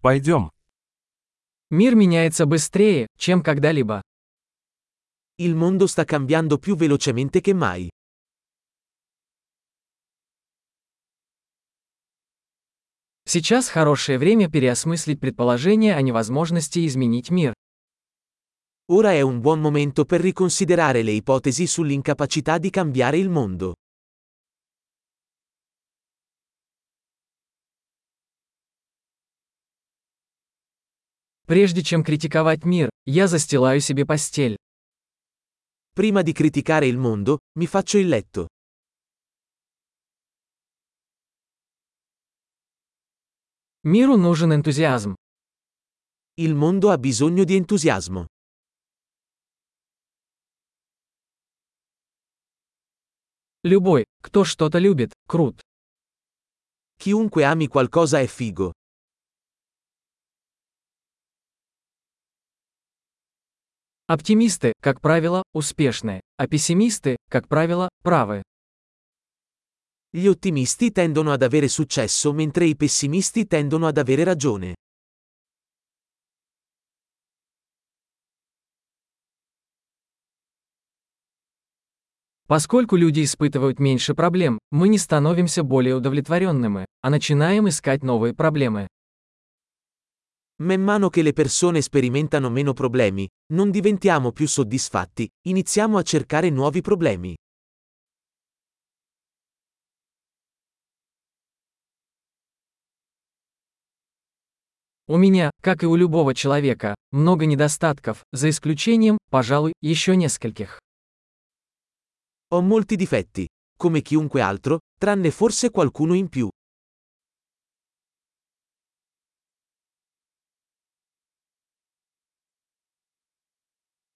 Пойдем. Мир меняется быстрее, чем когда-либо. Il mondo sta cambiando più velocemente che mai. Сейчас хорошее время переосмыслить предположение о невозможности изменить мир. Ora è un buon momento per riconsiderare le ipotesi sull'incapacità di cambiare il mondo. Прежде чем критиковать мир, я застилаю себе постель. Prima di criticare il mondo, mi faccio il letto. Миру нужен энтузиазм. Il mondo ha bisogno di entusiasmo. Любой, кто что-то любит, крут. Chiunque ami qualcosa è figo. Оптимисты, как правило, успешны, а пессимисты, как правило, правы. Gli ottimisti tendono ad avere successo mentre i pessimisti tendono ad avere ragione. Поскольку люди испытывают меньше проблем, мы не становимся более удовлетворенными, а начинаем искать новые проблемы. Man mano che le persone sperimentano meno problemi, non diventiamo più soddisfatti, iniziamo a cercare nuovi problemi. У меня, как и у любого человека, много недостатков, за исключением, пожалуй, еще нескольких. Ho molti difetti, come chiunque altro, tranne forse qualcuno in più.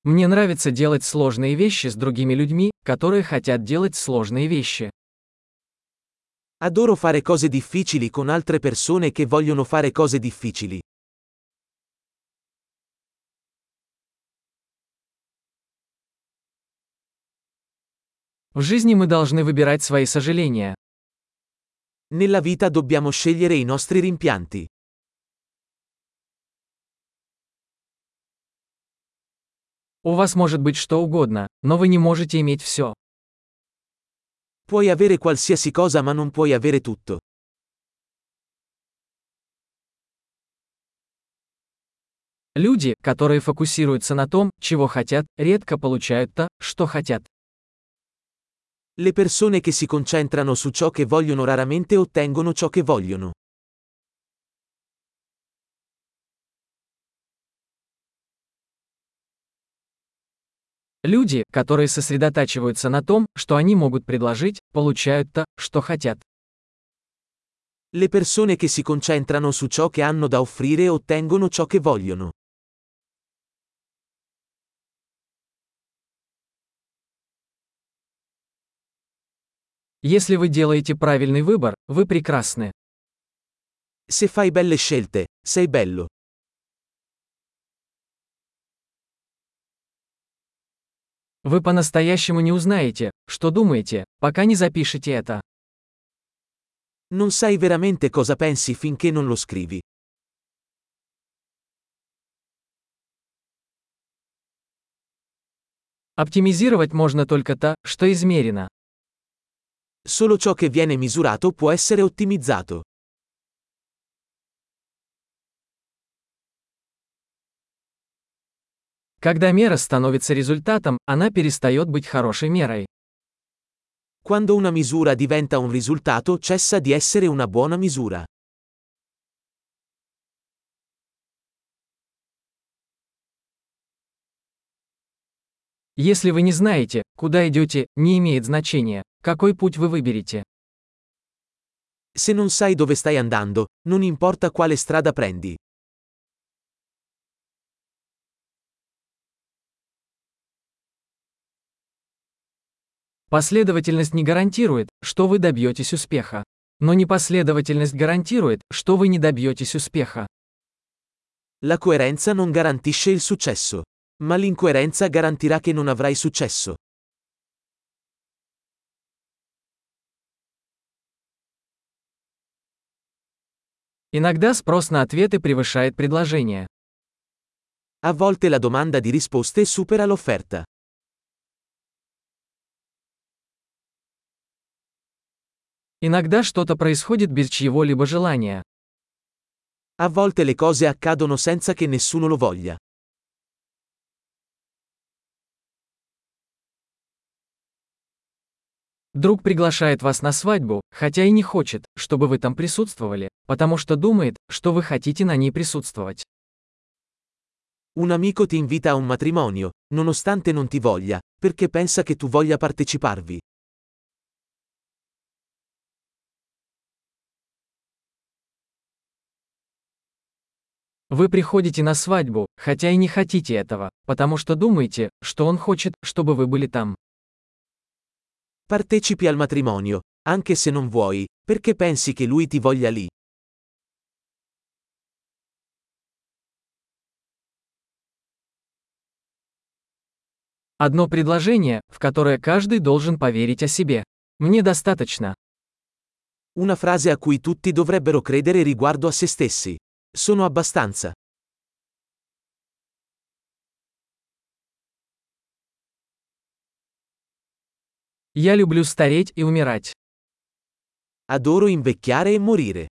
Мне нравится делать сложные вещи с другими людьми, которые хотят делать сложные вещи. Adoro fare cose difficili con altre persone che vogliono fare cose difficili. В жизни мы должны выбирать свои сожаления. Nella vita dobbiamo scegliere i nostri rimpianti. У вас может быть что угодно, но вы не можете иметь все. Puoi avere qualsiasi cosa ma non puoi avere tutto. Люди, которые фокусируются на том, чего хотят, редко получают то, что хотят. Le persone che si concentrano su ciò che vogliono raramente ottengono ciò che vogliono. Люди, которые сосредотачиваются на том, что они могут предложить, получают то, что хотят. Le persone che si concentrano su ciò che hanno da offrire ottengono ciò che vogliono. Если вы делаете правильный выбор, вы прекрасны. Se fai belle scelte, sei bello. Вы по-настоящему не узнаете, что думаете, пока не запишете это. Non sai veramente cosa pensi finché non lo scrivi. Оптимизировать можно только то, что измерено. Solo ciò che viene misurato può essere ottimizzato. Когда мера становится результатом, она перестает быть хорошей мерой. Quando una misura diventa un risultato cessa di essere una buona misura. Если вы не знаете, куда идете, не имеет значения, какой путь вы выберете. Se non sai dove stai andando, non importa quale strada prendi. Последовательность не гарантирует, что вы добьетесь успеха. Но непоследовательность гарантирует, что вы не добьетесь успеха. La coerenza non garantisce il successo. Ma l'incoerenza garantirà che non avrai successo. Иногда спрос на ответы превышает предложение. A volte la domanda di risposte supera l'offerta. Иногда что-то происходит без чьего-либо желания. A volte le cose accadono senza che nessuno lo voglia. Друг приглашает вас на свадьбу, хотя и не хочет, чтобы вы там присутствовали, потому что думает, что вы хотите на ней присутствовать. Un amico ti invita a un matrimonio, nonostante non ti voglia, perché pensa che tu voglia parteciparvi. Вы приходите на свадьбу, хотя и не хотите этого, потому что думаете, что он хочет, чтобы вы были там. Partecipi al matrimonio, anche se non vuoi, perché pensi che lui ti voglia lì. Одно предложение, в которое каждый должен поверить о себе. Мне достаточно. Una frase a cui tutti dovrebbero credere riguardo a se stessi. Sono abbastanza. Я люблю стареть и умирать. Adoro invecchiare e morire.